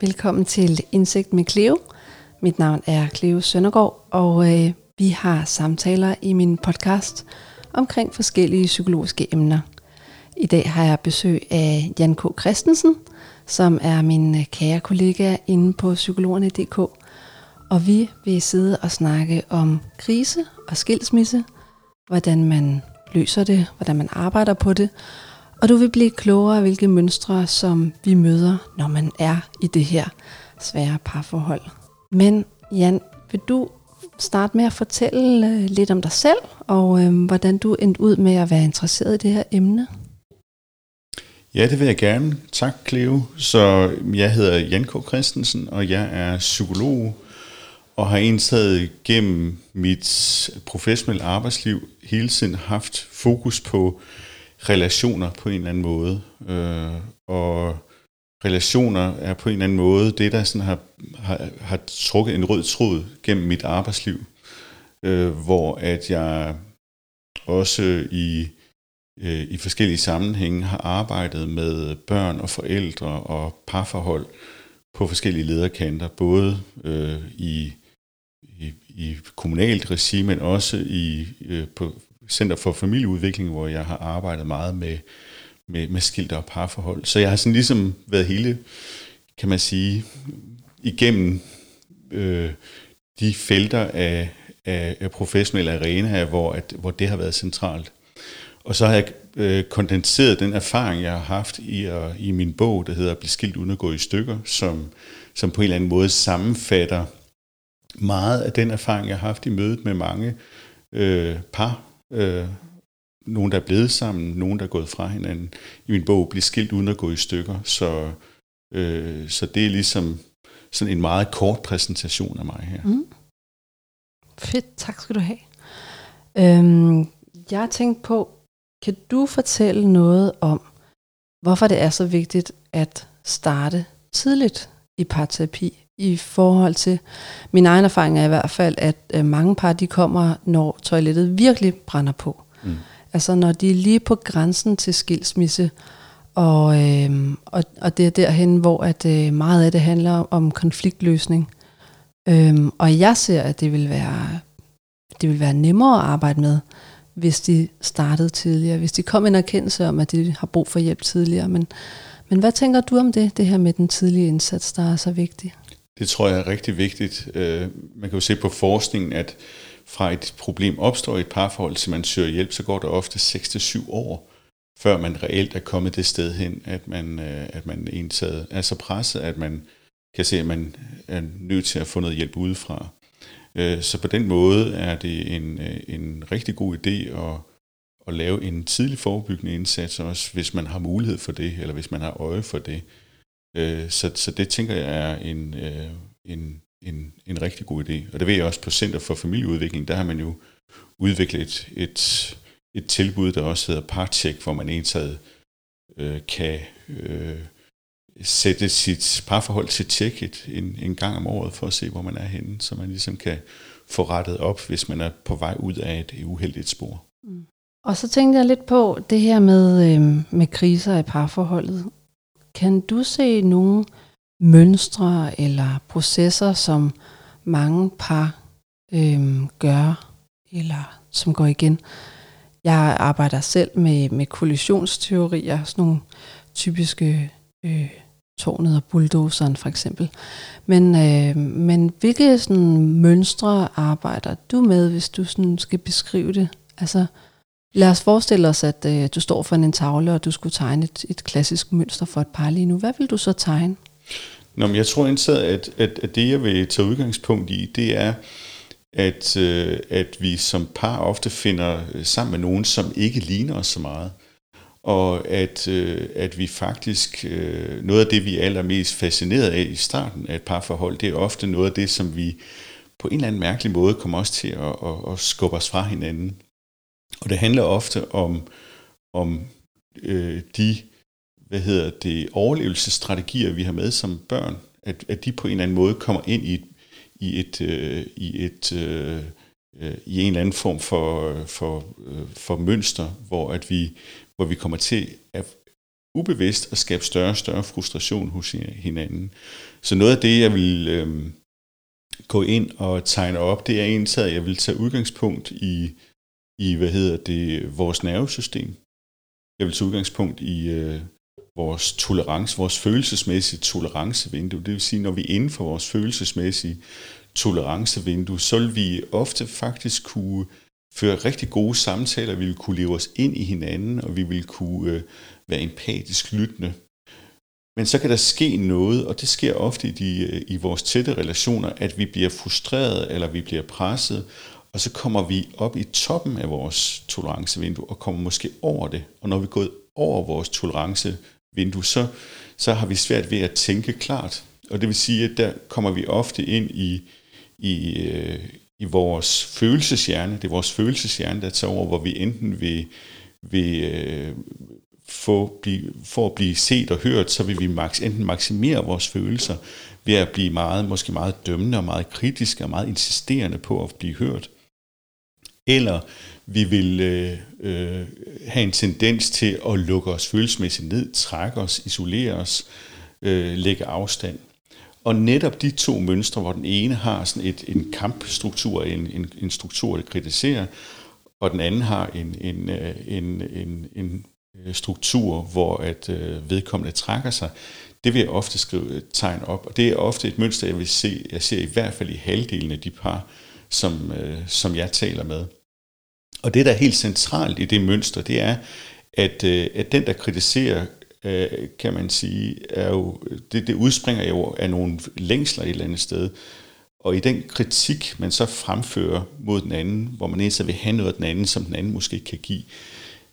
Velkommen til Indsigt med Cleo. Mit navn er Cleo Søndergaard, og øh, vi har samtaler i min podcast omkring forskellige psykologiske emner. I dag har jeg besøg af Jan K. Christensen, som er min øh, kære kollega inde på psykologerne.dk. Og vi vil sidde og snakke om krise og skilsmisse, hvordan man løser det, hvordan man arbejder på det, og du vil blive klogere, hvilke mønstre, som vi møder, når man er i det her svære parforhold. Men Jan, vil du starte med at fortælle øh, lidt om dig selv, og øh, hvordan du endte ud med at være interesseret i det her emne? Ja, det vil jeg gerne. Tak, Cleo. Så jeg hedder Jan K. Christensen, og jeg er psykolog, og har indtaget gennem mit professionelle arbejdsliv hele tiden haft fokus på relationer på en eller anden måde. Øh, og relationer er på en eller anden måde det, der sådan har, har, har trukket en rød tråd gennem mit arbejdsliv, øh, hvor at jeg også i, øh, i forskellige sammenhænge har arbejdet med børn og forældre og parforhold på forskellige lederkanter, både øh, i, i, i kommunalt regi, men også i, øh, på Center for Familieudvikling, hvor jeg har arbejdet meget med, med, med skilte og parforhold. Så jeg har sådan ligesom været hele, kan man sige, igennem øh, de felter af, af, af professionelle arenaer, hvor, at, hvor det har været centralt. Og så har jeg øh, kondenseret den erfaring, jeg har haft i, at, i min bog, der hedder Bliv skilt uden at gå i stykker, som, som på en eller anden måde sammenfatter meget af den erfaring, jeg har haft i mødet med mange øh, par, Øh, nogen, der er blevet sammen, nogen, der er gået fra hinanden. I min bog Bliv skilt uden at gå i stykker, så, øh, så det er ligesom sådan en meget kort præsentation af mig her. Mm. Fedt, tak skal du have. Øhm, jeg tænkte på, kan du fortælle noget om, hvorfor det er så vigtigt at starte tidligt i parterapi i forhold til min egen erfaring er i hvert fald, at øh, mange par de kommer, når toilettet virkelig brænder på. Mm. Altså når de er lige på grænsen til skilsmisse, og, øh, og, og det er derhen, hvor at øh, meget af det handler om konfliktløsning. Øhm, og jeg ser, at det vil være det vil være nemmere at arbejde med, hvis de startede tidligere, hvis de kom en erkendelse om, at de har brug for hjælp tidligere. Men, men hvad tænker du om det, det her med den tidlige indsats, der er så vigtig? Det tror jeg er rigtig vigtigt. Øh, man kan jo se på forskningen, at fra et problem opstår i et parforhold, til man søger hjælp, så går der ofte 6-7 år, før man reelt er kommet det sted hen, at man, øh, at man er så presset, at man kan se, at man er nødt til at få noget hjælp udefra. Øh, så på den måde er det en, øh, en rigtig god idé at, at lave en tidlig forebyggende indsats, også hvis man har mulighed for det, eller hvis man har øje for det. Øh, så, så det tænker jeg er en, øh, en, en, en rigtig god idé. Og det ved jeg også på Center for Familieudvikling, der har man jo udviklet et, et, et tilbud, der også hedder Parcheck, hvor man indtaget øh, kan øh, sætte sit parforhold til tjekket en, en gang om året for at se, hvor man er henne, så man ligesom kan få rettet op, hvis man er på vej ud af et uheldigt spor. Mm. Og så tænkte jeg lidt på det her med, øh, med kriser i parforholdet. Kan du se nogle mønstre eller processer, som mange par øh, gør, eller som går igen? Jeg arbejder selv med, med kollisionsteorier, sådan nogle typiske øh, tårnet og bulldozeren for eksempel. Men, øh, men hvilke sådan, mønstre arbejder du med, hvis du sådan, skal beskrive det? Altså, Lad os forestille os, at øh, du står for en tavle, og du skulle tegne et, et klassisk mønster for et par lige nu. Hvad vil du så tegne? Nå, men jeg tror indsat, at, at, at det, jeg vil tage udgangspunkt i, det er, at, øh, at vi som par ofte finder øh, sammen med nogen, som ikke ligner os så meget. Og at, øh, at vi faktisk, øh, noget af det, vi er allermest fascineret af i starten af et parforhold, det er ofte noget af det, som vi på en eller anden mærkelig måde kommer også til at, at, at skubbe os fra hinanden. Og det handler ofte om, om øh, de hvad hedder det, overlevelsesstrategier, vi har med som børn, at, at de på en eller anden måde kommer ind i i et, øh, i et øh, øh, i en eller anden form for, øh, for, øh, for mønster, hvor, at vi, hvor vi kommer til at ubevidst at skabe større og større frustration hos hinanden. Så noget af det, jeg vil øh, gå ind og tegne op, det er egentlig, at jeg vil tage udgangspunkt i, i hvad hedder det, vores nervesystem. Jeg vil tage udgangspunkt i øh, vores tolerance, vores følelsesmæssige tolerancevindue. Det vil sige, når vi er inden for vores følelsesmæssige tolerancevindue, så vil vi ofte faktisk kunne føre rigtig gode samtaler, vi vil kunne leve os ind i hinanden, og vi vil kunne øh, være empatisk lyttende. Men så kan der ske noget, og det sker ofte i, de, øh, i vores tætte relationer, at vi bliver frustreret, eller vi bliver presset, og så kommer vi op i toppen af vores tolerancevindue, og kommer måske over det. Og når vi er gået over vores tolerancevindue, så, så har vi svært ved at tænke klart. Og det vil sige, at der kommer vi ofte ind i, i, øh, i vores følelseshjerne. Det er vores følelseshjerne, der tager over, hvor vi enten vil, vil øh, få, blive, for at blive set og hørt, så vil vi maks, enten maksimere vores følelser ved at blive meget, måske meget dømmende og meget kritiske og meget insisterende på at blive hørt. Eller vi vil øh, øh, have en tendens til at lukke os følelsesmæssigt ned, trække os, isolere os, øh, lægge afstand. Og netop de to mønstre, hvor den ene har sådan et, en kampstruktur, en, en, en struktur, der kritiserer, og den anden har en, en, øh, en, en, en øh, struktur, hvor at øh, vedkommende trækker sig, det vil jeg ofte skrive et tegn op. Og det er ofte et mønster, jeg vil se, jeg ser i hvert fald i halvdelen af de par, som, som jeg taler med. Og det, der er helt centralt i det mønster, det er, at, at den, der kritiserer, øh, kan man sige, er jo, det, det udspringer jo af nogle længsler et eller andet sted. Og i den kritik, man så fremfører mod den anden, hvor man så vil have noget af den anden, som den anden måske kan give,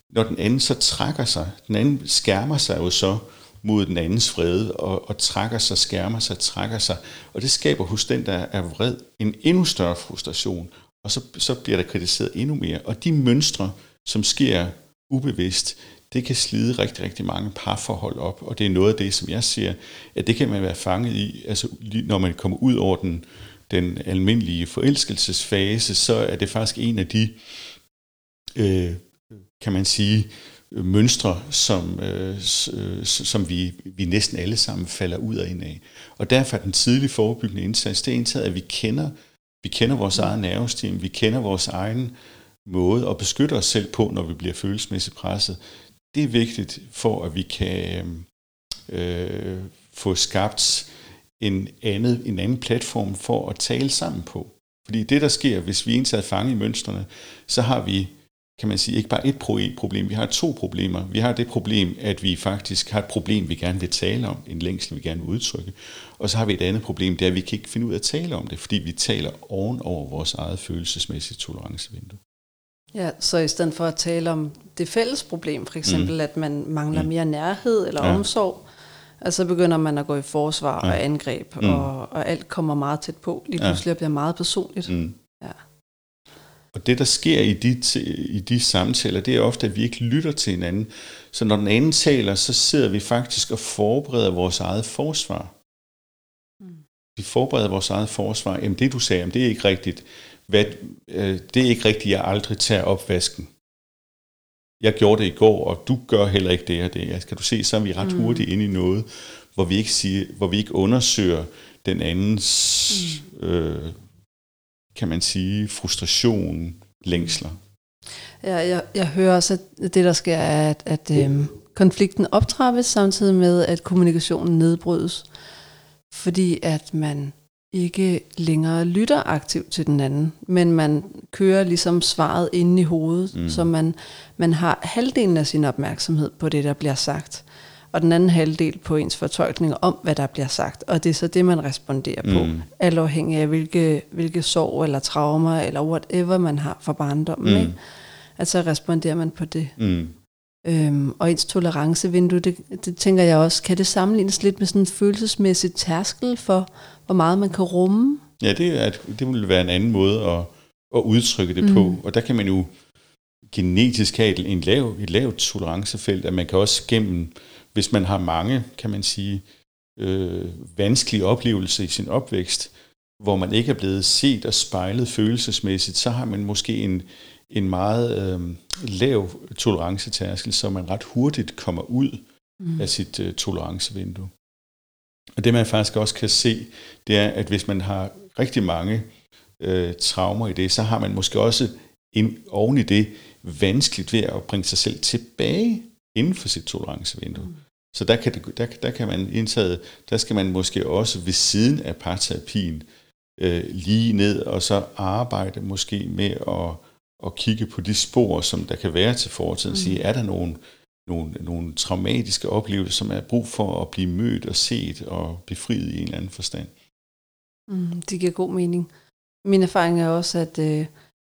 når den anden så trækker sig, den anden skærmer sig jo så mod den andens fred, og, og trækker sig, skærmer sig, trækker sig, og det skaber hos den, der er vred, en endnu større frustration, og så, så bliver der kritiseret endnu mere. Og de mønstre, som sker ubevidst, det kan slide rigtig, rigtig mange parforhold op, og det er noget af det, som jeg siger, at det kan man være fanget i, altså når man kommer ud over den, den almindelige forelskelsesfase, så er det faktisk en af de, øh, kan man sige, mønstre, som, øh, øh som vi, vi næsten alle sammen falder ud af ind af. Og derfor er den tidlige forebyggende indsats, det er indtaget, at vi kender, vi kender vores eget nervesystem, vi kender vores egen måde at beskytte os selv på, når vi bliver følelsesmæssigt presset det er vigtigt for, at vi kan øhm, øh, få skabt en, andet, en anden platform for at tale sammen på. Fordi det, der sker, hvis vi er fange i mønstrene, så har vi, kan man sige, ikke bare et problem, vi har to problemer. Vi har det problem, at vi faktisk har et problem, vi gerne vil tale om, en længsel, vi gerne vil udtrykke. Og så har vi et andet problem, det er, at vi kan ikke finde ud af at tale om det, fordi vi taler oven over vores eget følelsesmæssige tolerancevindue. Ja, så i stedet for at tale om det fælles problem, for eksempel mm. at man mangler mm. mere nærhed eller ja. omsorg, altså så begynder man at gå i forsvar ja. og angreb, mm. og, og alt kommer meget tæt på. Lige pludselig ja. bliver meget personligt. Mm. Ja. Og det, der sker i de, i de samtaler, det er ofte, at vi ikke lytter til hinanden. Så når den anden taler, så sidder vi faktisk og forbereder vores eget forsvar. Mm. Vi forbereder vores eget forsvar. Jamen det, du sagde, jamen, det er ikke rigtigt hvad, øh, det er ikke rigtigt, jeg aldrig tager opvasken. Jeg gjorde det i går, og du gør heller ikke det og det. Kan du se, så er vi ret mm. hurtigt inde i noget, hvor vi ikke, siger, hvor vi ikke undersøger den andens, mm. øh, kan man sige, frustration, længsler. Ja, jeg, jeg hører også, at det der sker er, at, at øh, konflikten optrappes samtidig med, at kommunikationen nedbrydes. Fordi at man ikke længere lytter aktivt til den anden, men man kører ligesom svaret inde i hovedet, mm. så man, man har halvdelen af sin opmærksomhed på det, der bliver sagt, og den anden halvdel på ens fortolkninger om, hvad der bliver sagt, og det er så det, man responderer på, mm. alt afhængig af, hvilke, hvilke sorg eller traumer, eller whatever man har fra barndommen, mm. ikke? altså responderer man på det. Mm. Øhm, og ens tolerancevindue, det, det tænker jeg også, kan det sammenlignes lidt med sådan en følelsesmæssig tærskel for, hvor meget man kan rumme? Ja, det, er, det vil være en anden måde at, at udtrykke det mm. på. Og der kan man jo genetisk have en lav, et lavt tolerancefelt, at man kan også gennem hvis man har mange, kan man sige, øh, vanskelige oplevelser i sin opvækst, hvor man ikke er blevet set og spejlet følelsesmæssigt, så har man måske en, en meget øh, lav tolerancetærskel, så man ret hurtigt kommer ud mm. af sit øh, tolerancevindue. Og det man faktisk også kan se, det er, at hvis man har rigtig mange øh, traumer i det, så har man måske også en, oven i det vanskeligt ved at bringe sig selv tilbage inden for sit tolerancevindue. Mm. Så der kan, det, der, der kan man indtage, der skal man måske også ved siden af parterapien øh, lige ned og så arbejde måske med at, at kigge på de spor, som der kan være til fortiden. Mm. Sige, er der nogle, nogle, nogle traumatiske oplevelser, som er brug for at blive mødt og set og befriet i en eller anden forstand? Mm, det giver god mening. Min erfaring er også, at, øh,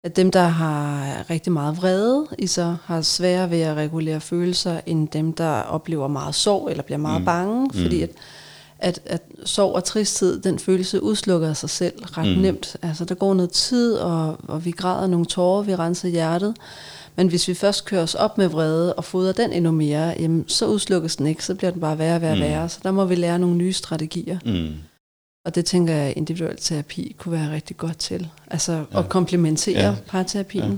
at dem, der har rigtig meget vrede i sig, har sværere ved at regulere følelser, end dem, der oplever meget sorg eller bliver meget mm. bange, mm. fordi at, at, at sorg og tristhed, den følelse udslukker sig selv ret mm. nemt. Altså der går noget tid, og, og vi græder nogle tårer, vi renser hjertet, men hvis vi først kører os op med vrede og fodrer den endnu mere, jamen, så udslukkes den ikke, så bliver den bare værre og værre, mm. værre. Så der må vi lære nogle nye strategier. Mm. Og det tænker jeg, individuel terapi kunne være rigtig godt til. Altså ja. at komplementere ja. parterapien. Ja.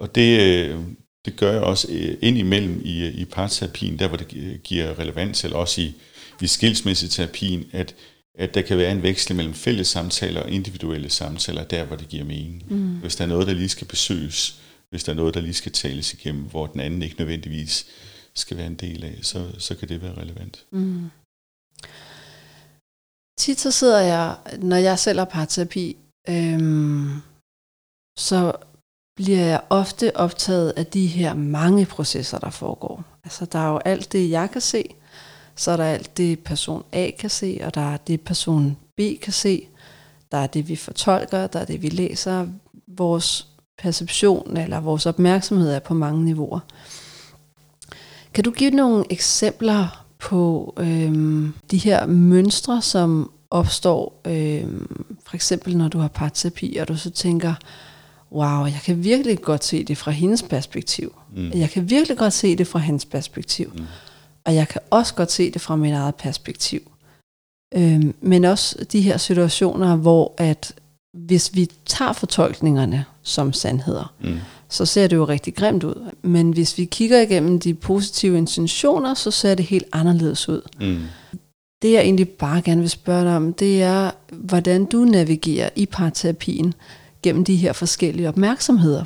Og det, øh, det gør jeg også øh, ind imellem i, i parterapien, der hvor det giver relevans, eller også i, i skilsmisseterapien, at, at der kan være en veksel mellem fælles samtaler og individuelle samtaler, der hvor det giver mening. Mm. Hvis der er noget, der lige skal besøges, hvis der er noget, der lige skal tales igennem, hvor den anden ikke nødvendigvis skal være en del af, så, så kan det være relevant. Mm. Tit så sidder jeg, når jeg selv har parterapi, øhm, så bliver jeg ofte optaget af de her mange processer, der foregår. Altså der er jo alt det, jeg kan se, så er der alt det, person A kan se, og der er det, person B kan se, der er det, vi fortolker, der er det, vi læser. Vores perception eller vores opmærksomhed er på mange niveauer. Kan du give nogle eksempler på øhm, de her mønstre, som opstår, øhm, for eksempel når du har parterapi, og du så tænker, wow, jeg kan virkelig godt se det fra hendes perspektiv. Mm. Jeg kan virkelig godt se det fra hans perspektiv. Mm. Og jeg kan også godt se det fra mit eget perspektiv. Øhm, men også de her situationer, hvor at hvis vi tager fortolkningerne som sandheder, mm. så ser det jo rigtig grimt ud. Men hvis vi kigger igennem de positive intentioner, så ser det helt anderledes ud. Mm. Det jeg egentlig bare gerne vil spørge dig om, det er, hvordan du navigerer i parterapien gennem de her forskellige opmærksomheder.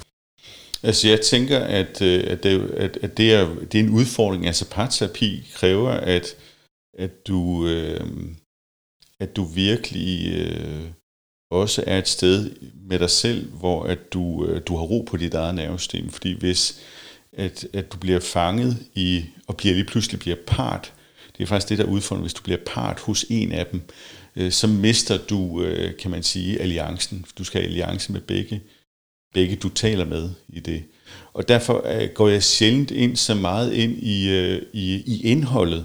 Altså jeg tænker, at, øh, at, det, at, at det, er, det er en udfordring. Altså parterapi kræver, at, at, du, øh, at du virkelig øh, også er et sted med dig selv, hvor at du, øh, du har ro på dit eget nervesystem. Fordi hvis at, at du bliver fanget i, og bliver lige pludselig bliver part, det er faktisk det, der udfordrer, hvis du bliver part hos en af dem, øh, så mister du, øh, kan man sige, alliancen. Du skal have alliance med begge, begge du taler med i det. Og derfor øh, går jeg sjældent ind så meget ind i, øh, i, i indholdet.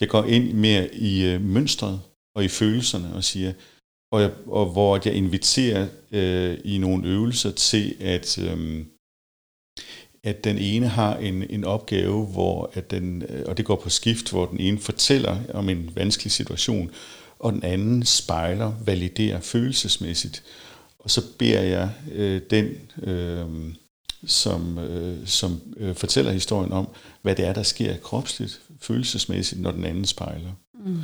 Jeg går ind mere i øh, mønstret og i følelserne og siger, og, jeg, og hvor jeg inviterer øh, i nogle øvelser til, at, øh, at den ene har en, en opgave, hvor at den, øh, og det går på skift, hvor den ene fortæller om en vanskelig situation, og den anden spejler, validerer følelsesmæssigt. Og så beder jeg øh, den, øh, som, øh, som øh, fortæller historien om, hvad det er, der sker kropsligt, følelsesmæssigt, når den anden spejler. Mm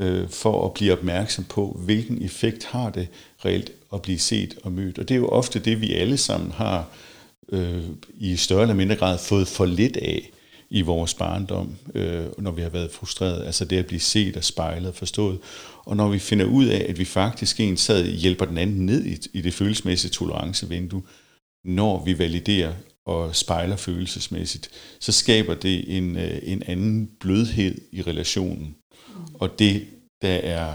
øh, for at blive opmærksom på, hvilken effekt har det reelt at blive set og mødt. Og det er jo ofte det, vi alle sammen har øh, i større eller mindre grad fået for lidt af i vores barndom, øh, når vi har været frustreret. Altså det at blive set og spejlet og forstået. Og når vi finder ud af, at vi faktisk en sad hjælper den anden ned i, i det følelsesmæssige tolerancevindue, når vi validerer og spejler følelsesmæssigt, så skaber det en, øh, en anden blødhed i relationen. Og det, der er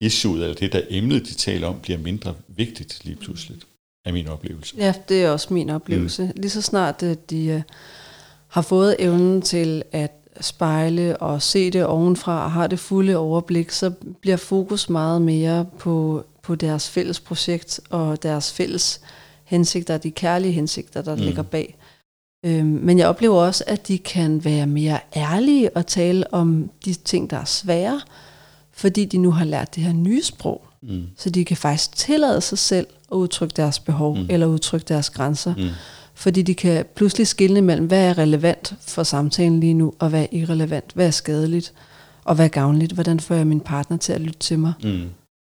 issueet, eller det, der emnet, de taler om, bliver mindre vigtigt lige pludselig, er min oplevelse. Ja, det er også min oplevelse. Mm. Lige så snart de uh, har fået evnen til at spejle og se det ovenfra og har det fulde overblik, så bliver fokus meget mere på, på deres fælles projekt og deres fælles hensigter, de kærlige hensigter, der mm. ligger bag. Øhm, men jeg oplever også, at de kan være mere ærlige og tale om de ting, der er svære, fordi de nu har lært det her nye sprog. Mm. Så de kan faktisk tillade sig selv at udtrykke deres behov, mm. eller udtrykke deres grænser. Mm. Fordi de kan pludselig skille mellem, hvad er relevant for samtalen lige nu, og hvad er irrelevant, hvad er skadeligt, og hvad er gavnligt, hvordan får jeg min partner til at lytte til mig. Mm.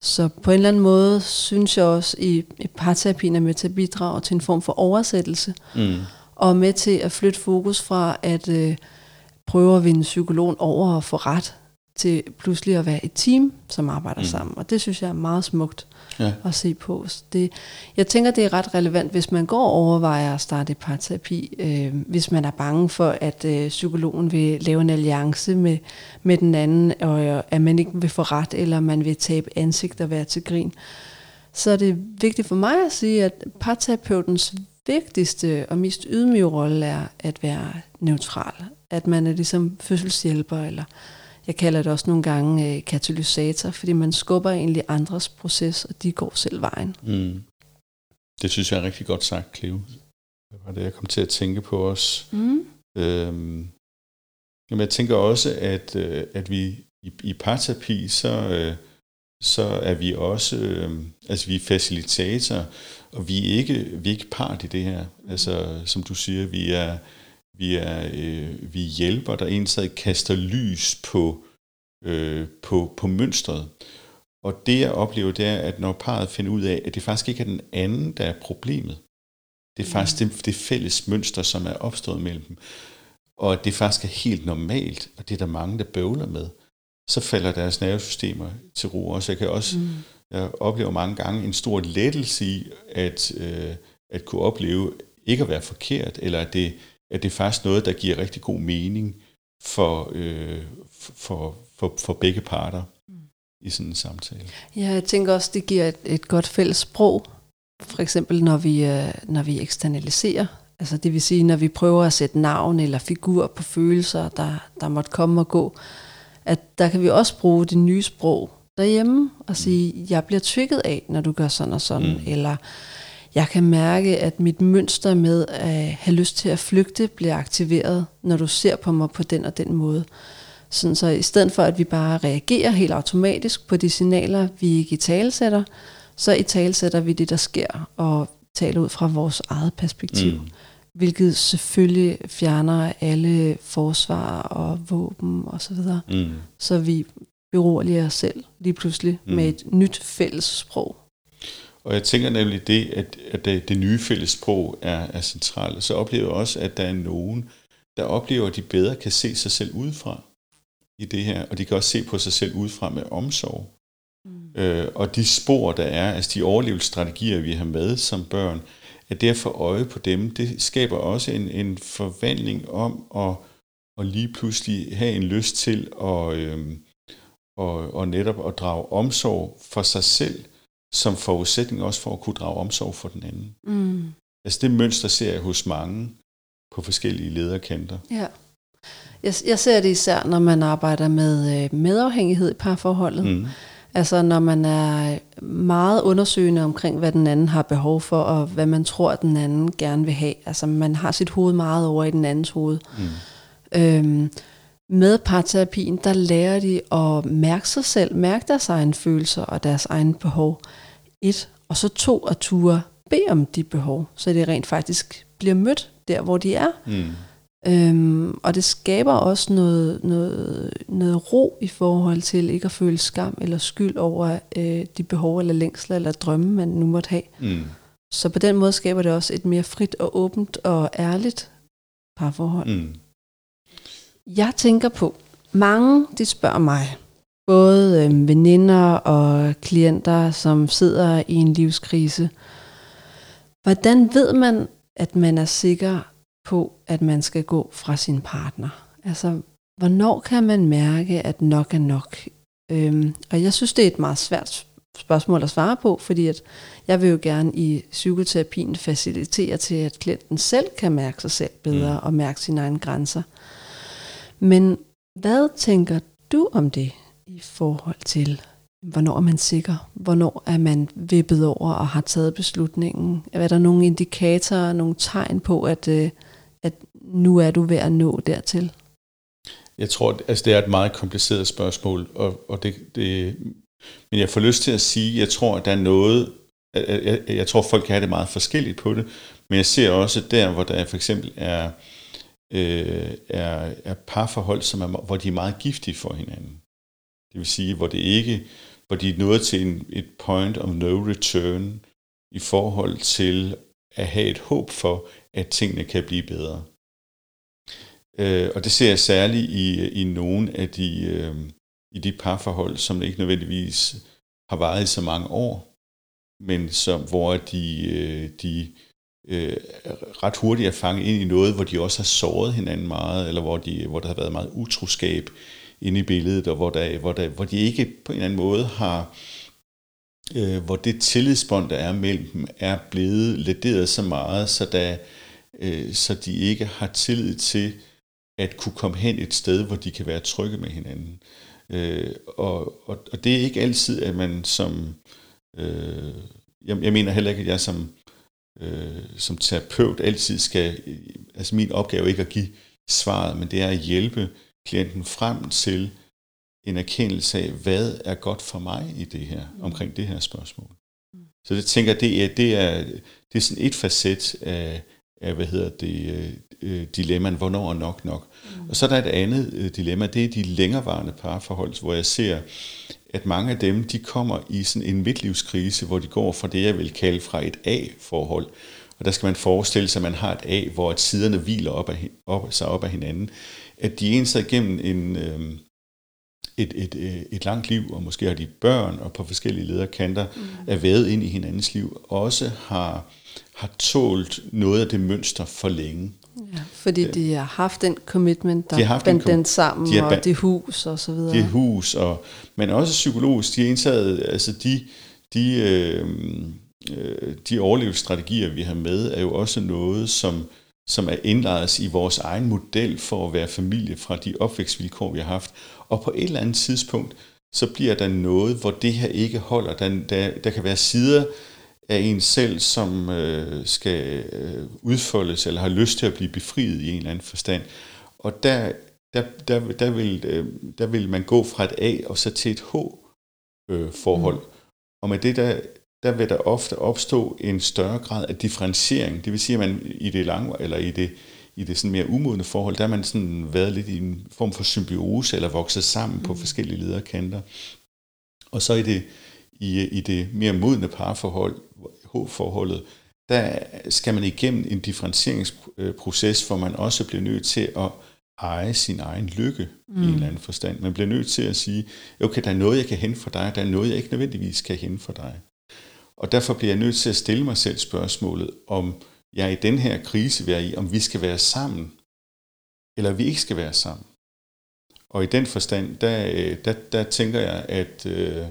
Så på en eller anden måde synes jeg også, at i, i parterapien er med til at bidrage til en form for oversættelse, mm. Og med til at flytte fokus fra at øh, prøve at vinde psykologen over og få ret, til pludselig at være et team, som arbejder mm. sammen. Og det synes jeg er meget smukt ja. at se på. Så det, jeg tænker, det er ret relevant, hvis man går og overvejer at starte parterapi, øh, hvis man er bange for, at øh, psykologen vil lave en alliance med, med den anden, og øh, at man ikke vil få ret, eller man vil tabe ansigt og være til grin. Så er det vigtigt for mig at sige, at parterapeutens vigtigste og mest ydmyge rolle er at være neutral. At man er ligesom fødselshjælper, eller jeg kalder det også nogle gange øh, katalysator, fordi man skubber egentlig andres proces, og de går selv vejen. Mm. Det synes jeg er rigtig godt sagt, Cleo. Det var det, jeg kom til at tænke på os. Mm. Øhm, jamen, jeg tænker også, at, øh, at vi i, i parterapi, så, øh, så er vi også, øh, altså vi er facilitator, og vi er ikke, vi er ikke part i det her. Altså, som du siger, vi er, vi er øh, vi hjælper, der ensat kaster lys på, øh, på, på mønstret. Og det jeg oplever, det er, at når parret finder ud af, at det faktisk ikke er den anden, der er problemet. Det er faktisk mm. det, det fælles mønster, som er opstået mellem dem. Og at det faktisk er helt normalt, og det er der mange, der bøvler med. Så falder deres nervesystemer til ro også. Jeg kan også mm. jeg oplever mange gange en stor lettelse i, at, øh, at kunne opleve ikke at være forkert, eller at det, at det er faktisk noget, der giver rigtig god mening for, øh, for, for, for begge parter mm. i sådan en samtale. Ja, jeg tænker også, det giver et, et godt fælles sprog. For eksempel, når vi, øh, når vi eksternaliserer. Altså det vil sige, når vi prøver at sætte navn eller figur på følelser, der, der måtte komme og gå. At der kan vi også bruge det nye sprog derhjemme og mm. sige, jeg bliver trigget af, når du gør sådan og sådan. Mm. Eller jeg kan mærke, at mit mønster med at have lyst til at flygte bliver aktiveret, når du ser på mig på den og den måde. Sådan så i stedet for, at vi bare reagerer helt automatisk på de signaler, vi ikke i talesætter, så i talesætter vi det, der sker, og taler ud fra vores eget perspektiv. Mm. Hvilket selvfølgelig fjerner alle forsvar og våben osv. Så, videre. mm. så vi beroliger os selv lige pludselig mm. med et nyt fælles sprog. Og jeg tænker nemlig det, at, at det, det nye fælles sprog er, er centralt. Så oplever jeg også, at der er nogen, der oplever, at de bedre kan se sig selv udefra i det her, og de kan også se på sig selv udefra med omsorg. Mm. Øh, og de spor, der er, altså de overlevelsesstrategier, vi har med som børn, at det at få øje på dem, det skaber også en, en forvandling om at, at lige pludselig have en lyst til at, øh, og, og netop at drage omsorg for sig selv, som forudsætning også for at kunne drage omsorg for den anden. Mm. Altså det mønster ser jeg hos mange på forskellige lederkanter. Ja. Jeg, jeg ser det især, når man arbejder med øh, medafhængighed i parforholdet. Mm. Altså når man er meget undersøgende omkring, hvad den anden har behov for, og hvad man tror, at den anden gerne vil have. Altså man har sit hoved meget over i den andens hoved. Mm. Øhm, med parterapien, der lærer de at mærke sig selv, mærke deres egne følelser og deres egne behov. Et, og så to, at ture bede om de behov, så det rent faktisk bliver mødt der, hvor de er. Mm. Øhm, og det skaber også noget, noget, noget ro i forhold til ikke at føle skam eller skyld over øh, de behov eller længsler eller drømme, man nu måtte have. Mm. Så på den måde skaber det også et mere frit og åbent og ærligt parforhold. Mm. Jeg tænker på, mange de spørger mig, både øh, veninder og klienter, som sidder i en livskrise. Hvordan ved man, at man er sikker på, at man skal gå fra sin partner? Altså, hvornår kan man mærke, at nok er nok? Øhm, og jeg synes, det er et meget svært spørgsmål at svare på, fordi at jeg vil jo gerne i psykoterapien facilitere til, at klienten selv kan mærke sig selv bedre mm. og mærke sine egne grænser. Men hvad tænker du om det i forhold til, hvornår er man sikker? Hvornår er man vippet over og har taget beslutningen? Er der nogle indikatorer, nogle tegn på, at, øh, at nu er du ved at nå dertil? Jeg tror, altså det er et meget kompliceret spørgsmål, og, og det, det, men jeg får lyst til at sige, jeg tror, at der er noget, jeg, jeg, jeg tror, folk kan have det meget forskelligt på det, men jeg ser også der, hvor der for eksempel er, øh, er, er parforhold, som er, hvor de er meget giftige for hinanden. Det vil sige, hvor det ikke, hvor de er nået til en, et point of no return i forhold til at have et håb for, at tingene kan blive bedre. Øh, og det ser jeg særligt i, i nogle af de, øh, i de parforhold, som ikke nødvendigvis har varet i så mange år, men som, hvor de, øh, de øh, ret hurtigt er fanget ind i noget, hvor de også har såret hinanden meget, eller hvor, de, hvor der har været meget utroskab inde i billedet, og hvor, der, hvor, der, hvor de ikke på en eller anden måde har, øh, hvor det tillidsbånd, der er mellem dem, er blevet lederet så meget, så, der, øh, så de ikke har tillid til at kunne komme hen et sted, hvor de kan være trygge med hinanden. Øh, og, og, og det er ikke altid, at man som... Øh, jeg, jeg mener heller ikke, at jeg som, øh, som terapeut altid skal... Altså min opgave er ikke at give svaret, men det er at hjælpe klienten frem til en erkendelse af, hvad er godt for mig i det her, omkring det her spørgsmål. Så det tænker det er, det er, det er sådan et facet af, af hvad hedder det, øh, dilemmaen, hvornår er nok nok. Mm. Og så er der et andet øh, dilemma, det er de længerevarende parforhold, hvor jeg ser, at mange af dem, de kommer i sådan en midtlivskrise, hvor de går fra det, jeg vil kalde fra et A-forhold. Og der skal man forestille sig, at man har et A, hvor at siderne hviler op af, op, sig op af hinanden. At de ens igennem en, øh, et, et, et, øh, et langt liv, og måske har de børn, og på forskellige lederkanter, mm. er været ind i hinandens liv, også har, har tålt noget af det mønster for længe. Ja, fordi de har haft den commitment, der de har bandt den sammen, de og det hus og så videre. Det hus, og, men også psykologisk, de er indtaget, altså de, de, øh, øh, de overlevelsesstrategier, vi har med, er jo også noget, som, som er indlejret i vores egen model for at være familie fra de opvækstvilkår, vi har haft. Og på et eller andet tidspunkt, så bliver der noget, hvor det her ikke holder. Der, der, der kan være sider, af en selv, som øh, skal øh, udfoldes eller har lyst til at blive befriet i en eller anden forstand. Og der, der, der, der, vil, øh, der vil man gå fra et A og så til et H-forhold. Øh, mm. Og med det der, der vil der ofte opstå en større grad af differentiering. Det vil sige, at man i det lange, eller i det, i det sådan mere umodne forhold, der har man sådan været lidt i en form for symbiose, eller vokset sammen mm. på forskellige lederkanter. Og så i det, i, i det mere modne parforhold, H-forholdet, der skal man igennem en differentieringsproces, hvor man også bliver nødt til at eje sin egen lykke mm. i en mm. eller anden forstand. Man bliver nødt til at sige, okay, der er noget, jeg kan hente for dig, der er noget, jeg ikke nødvendigvis kan hente for dig. Og derfor bliver jeg nødt til at stille mig selv spørgsmålet, om jeg i den her krise vil i, om vi skal være sammen, eller vi ikke skal være sammen. Og i den forstand, der, der, der tænker jeg, at øh,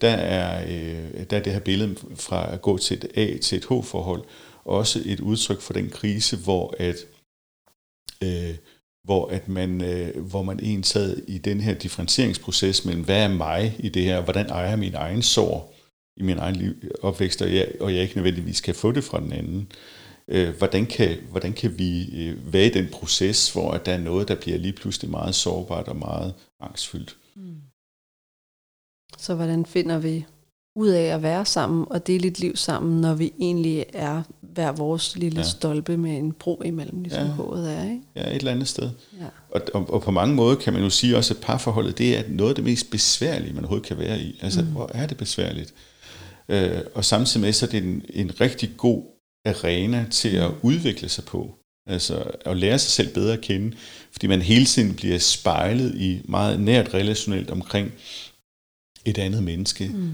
der er, øh, der er det her billede fra at gå til et A til et H-forhold også et udtryk for den krise, hvor at, øh, hvor at man, øh, hvor man en sad i den her differentieringsproces mellem, hvad er mig i det her, hvordan ejer min egen sår i min egen liv, opvækst, og jeg, og jeg ikke nødvendigvis kan få det fra den anden. Øh, hvordan, kan, hvordan kan vi øh, være i den proces, hvor at der er noget, der bliver lige pludselig meget sårbart og meget angstfyldt? Mm. Så hvordan finder vi ud af at være sammen og dele et liv sammen, når vi egentlig er hver vores lille ja. stolpe med en bro imellem, ligesom ja. hovedet er, ikke? Ja, et eller andet sted. Ja. Og, og, og på mange måder kan man jo sige også, at parforholdet, det er noget af det mest besværlige, man overhovedet kan være i. Altså, mm. hvor er det besværligt? Øh, og samtidig med, så er det en, en rigtig god arena til at mm. udvikle sig på. Altså at lære sig selv bedre at kende, fordi man hele tiden bliver spejlet i meget nært relationelt omkring et andet menneske. Mm.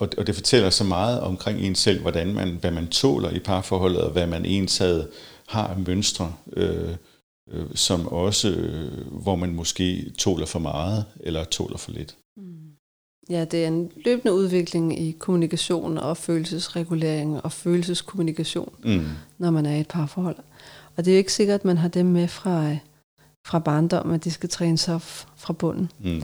Og, og det fortæller så meget omkring en selv, hvordan man, hvad man tåler i parforholdet, og hvad man ens havde, har af mønstre, øh, øh, som også, øh, hvor man måske tåler for meget, eller tåler for lidt. Mm. Ja, det er en løbende udvikling i kommunikation og følelsesregulering og følelseskommunikation, mm. når man er i et parforhold. Og det er jo ikke sikkert, at man har dem med fra, fra barndom, at de skal trænes op fra bunden. Mm.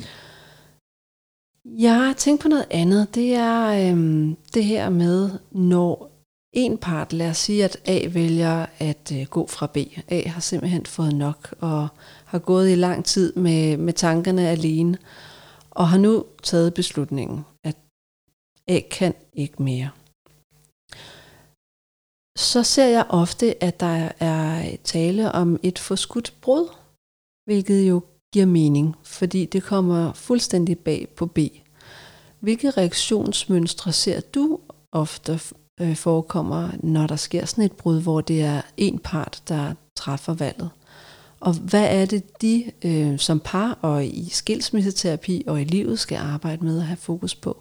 Jeg har tænkt på noget andet. Det er øhm, det her med, når en part, lad os sige, at A vælger at øh, gå fra B. A har simpelthen fået nok og har gået i lang tid med, med tankerne alene, og har nu taget beslutningen, at A kan ikke mere. Så ser jeg ofte, at der er tale om et forskudt brud, hvilket jo giver mening, fordi det kommer fuldstændig bag på B. Hvilke reaktionsmønstre ser du ofte øh, forekommer, når der sker sådan et brud, hvor det er en part, der træffer valget? Og hvad er det, de øh, som par og i skilsmisseterapi og i livet skal arbejde med at have fokus på?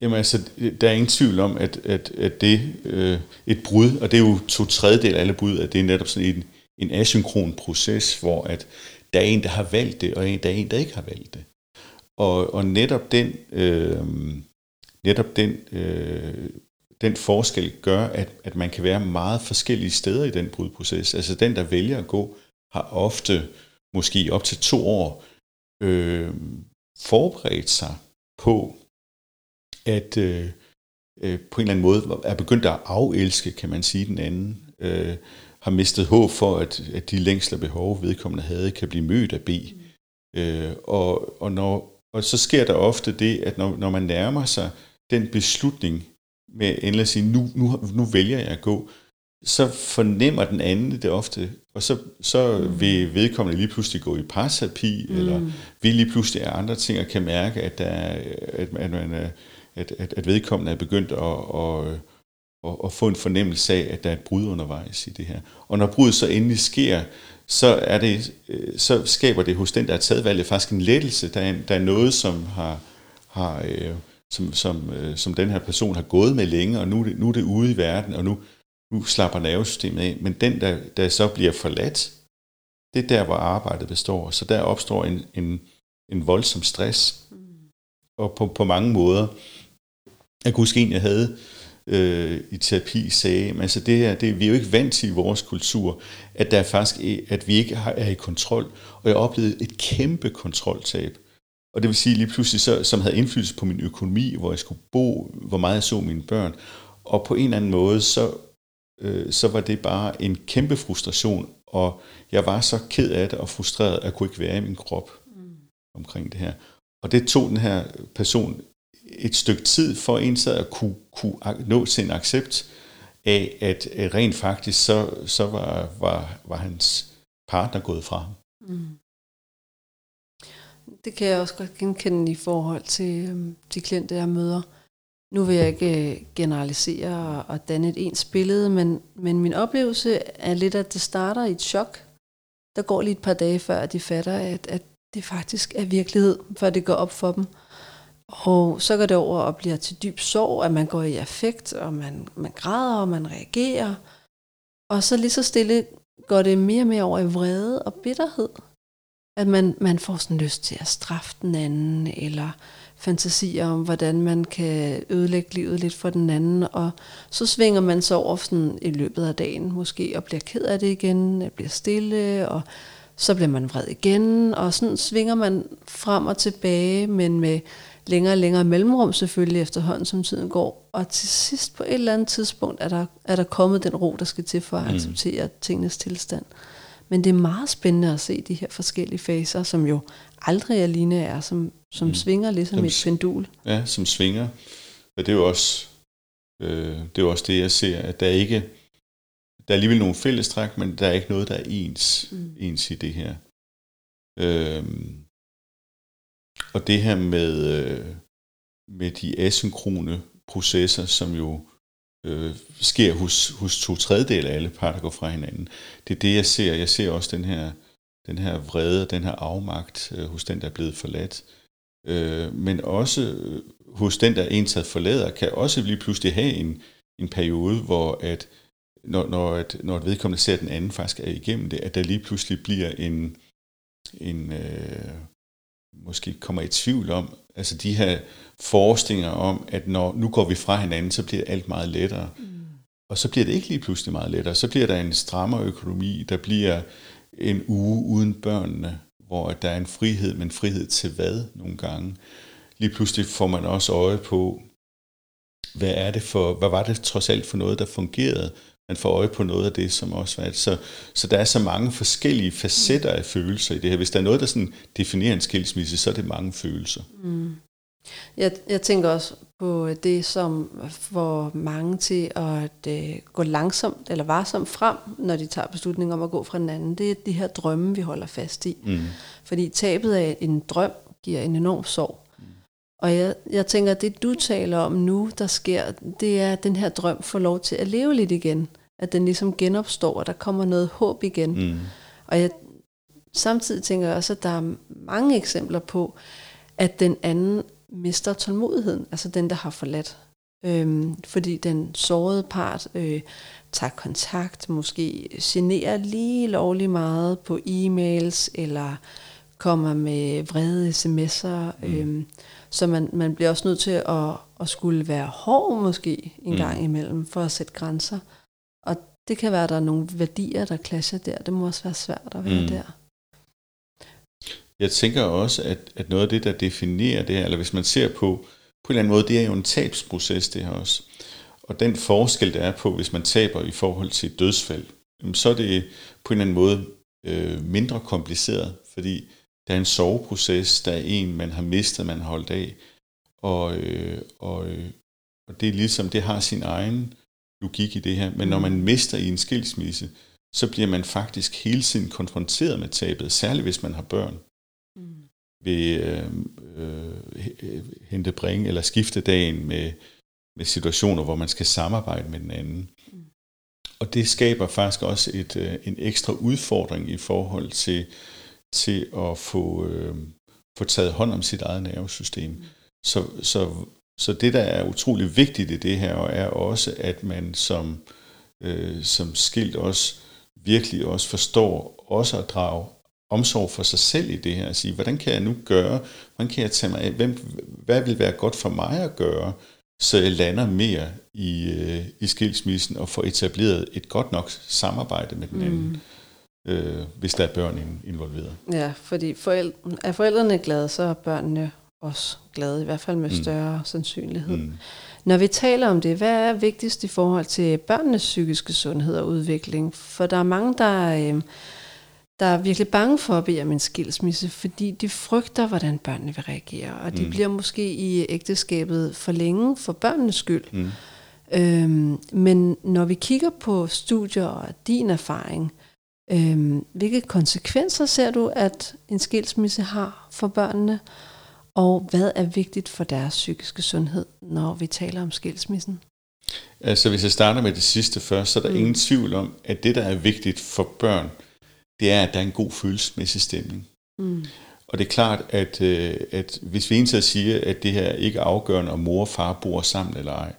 Jamen altså, der er ingen tvivl om, at, at, at det øh, et brud, og det er jo to tredjedel af alle brud, at det er netop sådan en, en asynkron proces, hvor at der er en, der har valgt det, og der er en, der ikke har valgt det. Og, og netop den, øh, netop den, øh, den forskel gør, at, at man kan være meget forskellige steder i den brudproces. Altså den, der vælger at gå, har ofte, måske op til to år, øh, forberedt sig på, at øh, øh, på en eller anden måde er begyndt at afelske, kan man sige, den anden. Øh, har mistet håb for, at, at de længsler behov, vedkommende havde, kan blive mødt af B. Mm. Øh, og, og, når, og så sker der ofte det, at når, når man nærmer sig den beslutning med endelig at sige, nu, nu, nu vælger jeg at gå, så fornemmer den anden det ofte, og så, så mm. vil vedkommende lige pludselig gå i parterapi, mm. eller vil lige pludselig af andre ting, og kan mærke, at, der er, at, at, man, at, at, at vedkommende er begyndt at, at, at, at få en fornemmelse af, at der er et brud undervejs i det her. Og når bruddet så endelig sker, så, er det, øh, så skaber det hos den, der har taget valget, faktisk en lettelse. Der er, der er noget, som har, har øh, som, som, øh, som den her person har gået med længe, og nu, nu er det ude i verden, og nu, nu slapper nervesystemet af. Men den, der, der så bliver forladt, det er der, hvor arbejdet består. Så der opstår en, en, en voldsom stress. Mm. Og på, på mange måder, jeg kan huske en, jeg havde øh, i terapi, sagde, men altså det her, det, vi er jo ikke vant til i vores kultur, at, der er faktisk, at vi ikke er i kontrol. Og jeg oplevede et kæmpe kontroltab. Og det vil sige lige pludselig, så, som havde indflydelse på min økonomi, hvor jeg skulle bo, hvor meget jeg så mine børn. Og på en eller anden måde, så, øh, så var det bare en kæmpe frustration, og jeg var så ked af det og frustreret, at jeg kunne ikke være i min krop mm. omkring det her. Og det tog den her person et stykke tid for en sad at kunne, kunne nå sin accept af, at rent faktisk så, så var, var, var hans partner gået fra ham. Mm. Det kan jeg også godt genkende i forhold til øhm, de klienter, jeg møder. Nu vil jeg ikke øh, generalisere og danne et ens billede, men, men min oplevelse er lidt, at det starter i et chok. Der går lige et par dage før, at de fatter, at, at det faktisk er virkelighed, før det går op for dem. Og så går det over og bliver til dyb sorg, at man går i affekt, og man, man græder, og man reagerer. Og så lige så stille går det mere og mere over i vrede og bitterhed. At man, man får sådan lyst til at straffe den anden, eller fantasier om, hvordan man kan ødelægge livet lidt for den anden, og så svinger man så over sådan i løbet af dagen måske, og bliver ked af det igen, bliver stille, og så bliver man vred igen, og sådan svinger man frem og tilbage, men med længere og længere mellemrum selvfølgelig efterhånden, som tiden går. Og til sidst på et eller andet tidspunkt er der, er der kommet den ro, der skal til for at mm. acceptere tingenes tilstand. Men det er meget spændende at se de her forskellige faser, som jo aldrig er lineære, som, som mm. svinger ligesom som, et pendul. Ja, som svinger. Og det er jo også, øh, det, er også det, jeg ser, at der er ikke, der er alligevel nogle fællestræk, men der er ikke noget, der er ens, mm. ens i det her. Øh, og det her med, øh, med de asynkrone processer, som jo øh, sker hos, hos to tredjedel af alle par, der går fra hinanden. Det er det, jeg ser. Jeg ser også den her, den her vrede, den her afmagt øh, hos den, der er blevet forladt. Øh, men også øh, hos den, der er ensat forlader, kan også lige pludselig have en, en periode, hvor at når, når, at, når et vedkommende ser, at den anden faktisk er igennem det, at der lige pludselig bliver en, en øh, måske kommer i tvivl om, altså de her forestillinger om, at når nu går vi fra hinanden, så bliver alt meget lettere. Mm. Og så bliver det ikke lige pludselig meget lettere. Så bliver der en strammere økonomi, der bliver en uge uden børnene, hvor der er en frihed, men frihed til hvad nogle gange. Lige pludselig får man også øje på, hvad er det for, hvad var det trods alt for noget, der fungerede? Man får øje på noget af det, som også var så, så der er så mange forskellige facetter af følelser i det her. Hvis der er noget, der sådan definerer en skilsmisse, så er det mange følelser. Mm. Jeg, jeg tænker også på det, som får mange til at øh, gå langsomt eller varsomt frem, når de tager beslutningen om at gå fra den anden. Det er de her drømme, vi holder fast i. Mm. Fordi tabet af en drøm giver en enorm sorg. Mm. Og jeg, jeg tænker, at det du taler om nu, der sker, det er, at den her drøm får lov til at leve lidt igen. At den ligesom genopstår, og der kommer noget håb igen. Mm. Og jeg, samtidig tænker jeg også, at der er mange eksempler på, at den anden mister tålmodigheden, altså den, der har forladt. Øhm, fordi den sårede part øh, tager kontakt, måske generer lige lovlig meget på e-mails, eller kommer med vrede sms'er. Mm. Øhm, så man, man bliver også nødt til at, at skulle være hård måske en mm. gang imellem, for at sætte grænser. Det kan være, at der er nogle værdier, der clasher der. Det må også være svært at være mm. der. Jeg tænker også, at, at noget af det, der definerer det her, eller hvis man ser på, på en eller anden måde, det er jo en tabsproces, det her også. Og den forskel, der er på, hvis man taber i forhold til et dødsfald, så er det på en eller anden måde øh, mindre kompliceret, fordi der er en soveproces, der er en, man har mistet, man har holdt af, og, øh, og, øh, og det er ligesom, det har sin egen logik i det her. Men når man mm. mister i en skilsmisse, så bliver man faktisk hele tiden konfronteret med tabet, særligt hvis man har børn vil øh, øh, hente bringe eller skifte dagen med, med situationer, hvor man skal samarbejde med den anden. Mm. Og det skaber faktisk også et, øh, en ekstra udfordring i forhold til, til at få, øh, få taget hånd om sit eget nervesystem. Mm. Så, så, så det, der er utrolig vigtigt i det her, er også, at man som, øh, som skilt også virkelig også forstår også at drage omsorg for sig selv i det her, at sige, hvordan kan jeg nu gøre, hvordan kan jeg tage mig af, hvem, hvad vil være godt for mig at gøre, så jeg lander mere i, øh, i skilsmissen og får etableret et godt nok samarbejde med den anden, mm. øh, hvis der er børn involveret. Ja, fordi forældre, er forældrene glade, så er børnene også glade, i hvert fald med mm. større mm. sandsynlighed. Mm. Når vi taler om det, hvad er vigtigst i forhold til børnenes psykiske sundhed og udvikling? For der er mange, der... Øh, der er virkelig bange for at bede om en skilsmisse, fordi de frygter, hvordan børnene vil reagere. Og de mm. bliver måske i ægteskabet for længe for børnenes skyld. Mm. Øhm, men når vi kigger på studier og din erfaring, øhm, hvilke konsekvenser ser du, at en skilsmisse har for børnene? Og hvad er vigtigt for deres psykiske sundhed, når vi taler om skilsmissen? Altså hvis jeg starter med det sidste først, så er der mm. ingen tvivl om, at det, der er vigtigt for børn, det er, at der er en god følelsesmæssig stemning. Mm. Og det er klart, at, øh, at hvis vi egentlig siger, at det her ikke er afgørende, om mor og far bor sammen eller ej,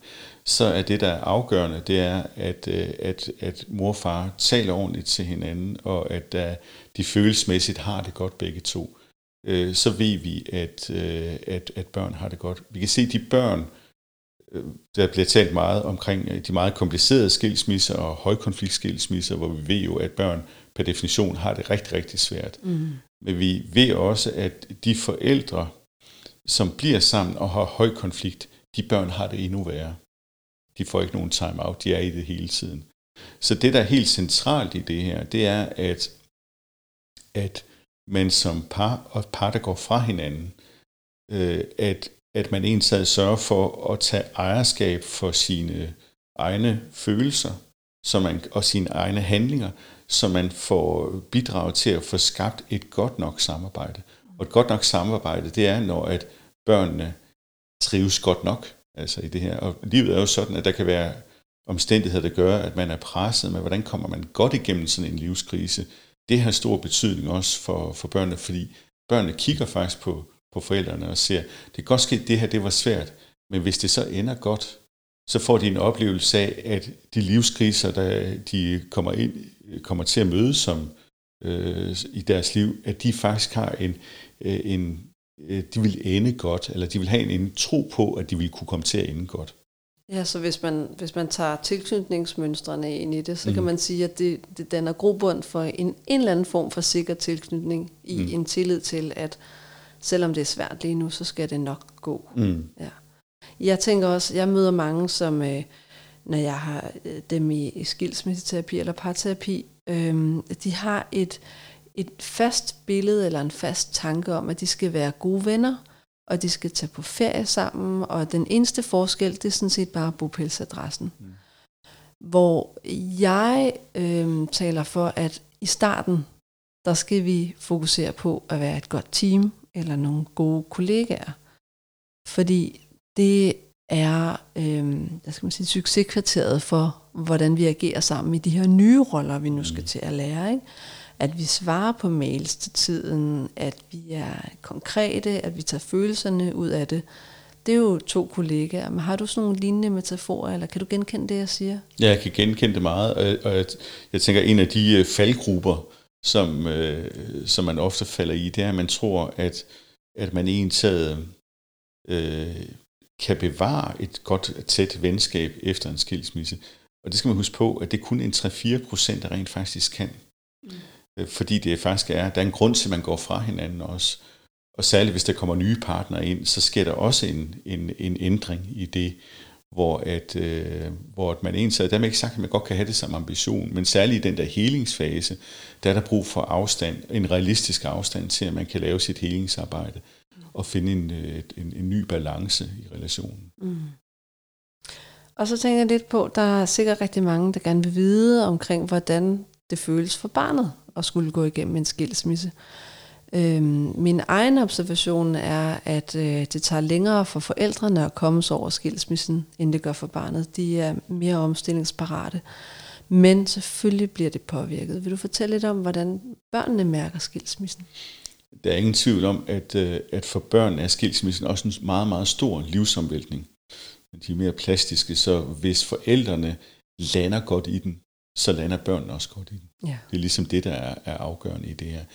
så er det, der er afgørende, det er, at, øh, at, at mor og far taler ordentligt til hinanden, og at uh, de følelsesmæssigt har det godt begge to. Uh, så ved vi, at, uh, at, at børn har det godt. Vi kan se, de børn, der bliver talt meget omkring de meget komplicerede skilsmisser og højkonfliktskilsmisser, hvor vi ved jo, at børn per definition har det rigtig, rigtig svært. Mm. Men vi ved også, at de forældre, som bliver sammen og har høj konflikt, de børn har det endnu værre. De får ikke nogen time-out, de er i det hele tiden. Så det, der er helt centralt i det her, det er, at, at man som par og par, der går fra hinanden, øh, at, at man ensad sørger for at tage ejerskab for sine egne følelser så man, og sine egne handlinger, så man får bidraget til at få skabt et godt nok samarbejde. Og et godt nok samarbejde, det er, når at børnene trives godt nok altså i det her. Og livet er jo sådan, at der kan være omstændigheder, der gør, at man er presset, men hvordan kommer man godt igennem sådan en livskrise? Det har stor betydning også for, for børnene, fordi børnene kigger faktisk på, på forældrene og ser, det kan godt ske, at det her det var svært, men hvis det så ender godt, så får de en oplevelse af, at de livskriser, der de kommer, ind, kommer til at møde som øh, i deres liv, at de faktisk har en, øh, en øh, de vil ende godt, eller de vil have en, en tro på, at de vil kunne komme til at ende godt. Ja, så hvis man, hvis man tager tilknytningsmønstrene ind i det, så mm. kan man sige, at det, det danner grobund for en, en eller anden form for sikker tilknytning i mm. en tillid til, at selvom det er svært lige nu, så skal det nok gå. Mm. Ja. Jeg tænker også, jeg møder mange, som øh, når jeg har øh, dem i skilsmisseterapi eller parterapi, øh, de har et, et fast billede eller en fast tanke om, at de skal være gode venner, og de skal tage på ferie sammen, og den eneste forskel, det er sådan set bare bopælsadressen. Mm. Hvor jeg øh, taler for, at i starten, der skal vi fokusere på at være et godt team, eller nogle gode kollegaer. Fordi det er øh, hvad skal man sige, succeskriteriet for, hvordan vi agerer sammen i de her nye roller, vi nu skal mm. til at lære. Ikke? At vi svarer på mails til tiden, at vi er konkrete, at vi tager følelserne ud af det. Det er jo to kollegaer, men har du sådan nogle lignende metaforer, eller kan du genkende det, jeg siger? Ja, jeg kan genkende det meget, og jeg, jeg tænker, en af de øh, faldgrupper, som, øh, som man ofte falder i, det er, at man tror, at, at man en taget øh, kan bevare et godt, tæt venskab efter en skilsmisse. Og det skal man huske på, at det kun en 3-4 procent, der rent faktisk kan. Mm. Øh, fordi det faktisk er, der er en grund til, at man går fra hinanden også. Og særligt hvis der kommer nye partnere ind, så sker der også en, en, en ændring i det, hvor, at, øh, hvor at man egentlig, der er ikke sagt, at man godt kan have det som ambition, men særligt i den der helingsfase, der er der brug for afstand, en realistisk afstand til, at man kan lave sit helingsarbejde og finde en, øh, en, en ny balance i relationen. Mm. Og så tænker jeg lidt på, der er sikkert rigtig mange, der gerne vil vide omkring, hvordan det føles for barnet at skulle gå igennem en skilsmisse. Øhm, min egen observation er, at øh, det tager længere for forældrene at komme sig over skilsmissen, end det gør for barnet. De er mere omstillingsparate. Men selvfølgelig bliver det påvirket. Vil du fortælle lidt om, hvordan børnene mærker skilsmissen? Der er ingen tvivl om, at, øh, at for børn er skilsmissen også en meget, meget stor livsomvæltning. De er mere plastiske, så hvis forældrene lander godt i den, så lander børnene også godt i den. Ja. Det er ligesom det, der er, er afgørende i det her.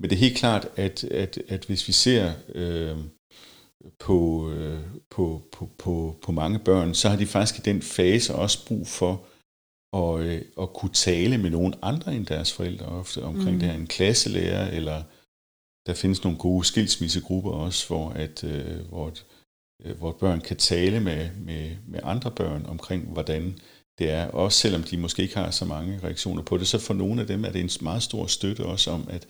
Men det er helt klart, at, at, at hvis vi ser øh, på, øh, på, på, på, på mange børn, så har de faktisk i den fase også brug for at, øh, at kunne tale med nogen andre end deres forældre ofte omkring mm. det her. En klasselærer, eller der findes nogle gode skilsmissegrupper også, hvor, at, øh, hvor, at, øh, hvor børn kan tale med, med, med andre børn omkring, hvordan det er, også selvom de måske ikke har så mange reaktioner på det, så for nogle af dem er det en meget stor støtte også om, at,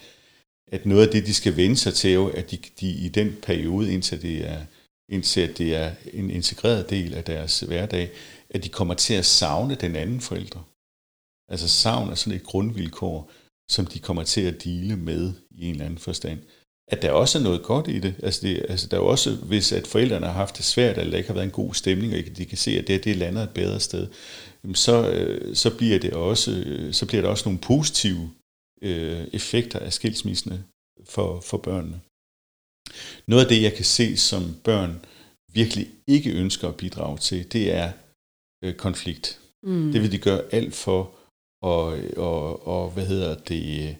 at noget af det, de skal vende sig til, er jo, at de, de i den periode, indtil det er, indtil det er en integreret del af deres hverdag, at de kommer til at savne den anden forældre. Altså savn er sådan et grundvilkår, som de kommer til at dele med i en eller anden forstand. At der også er noget godt i det. Altså, det, altså der er også, hvis at forældrene har haft det svært, eller der ikke har været en god stemning, og de kan se, at det, det lander et bedre sted, så, øh, så, bliver det også, øh, så bliver der også nogle positive øh, effekter af skilsmissene for, for børnene. Noget af det, jeg kan se, som børn virkelig ikke ønsker at bidrage til, det er øh, konflikt. Mm. Det vil de gøre alt for at og, og, hvad hedder det,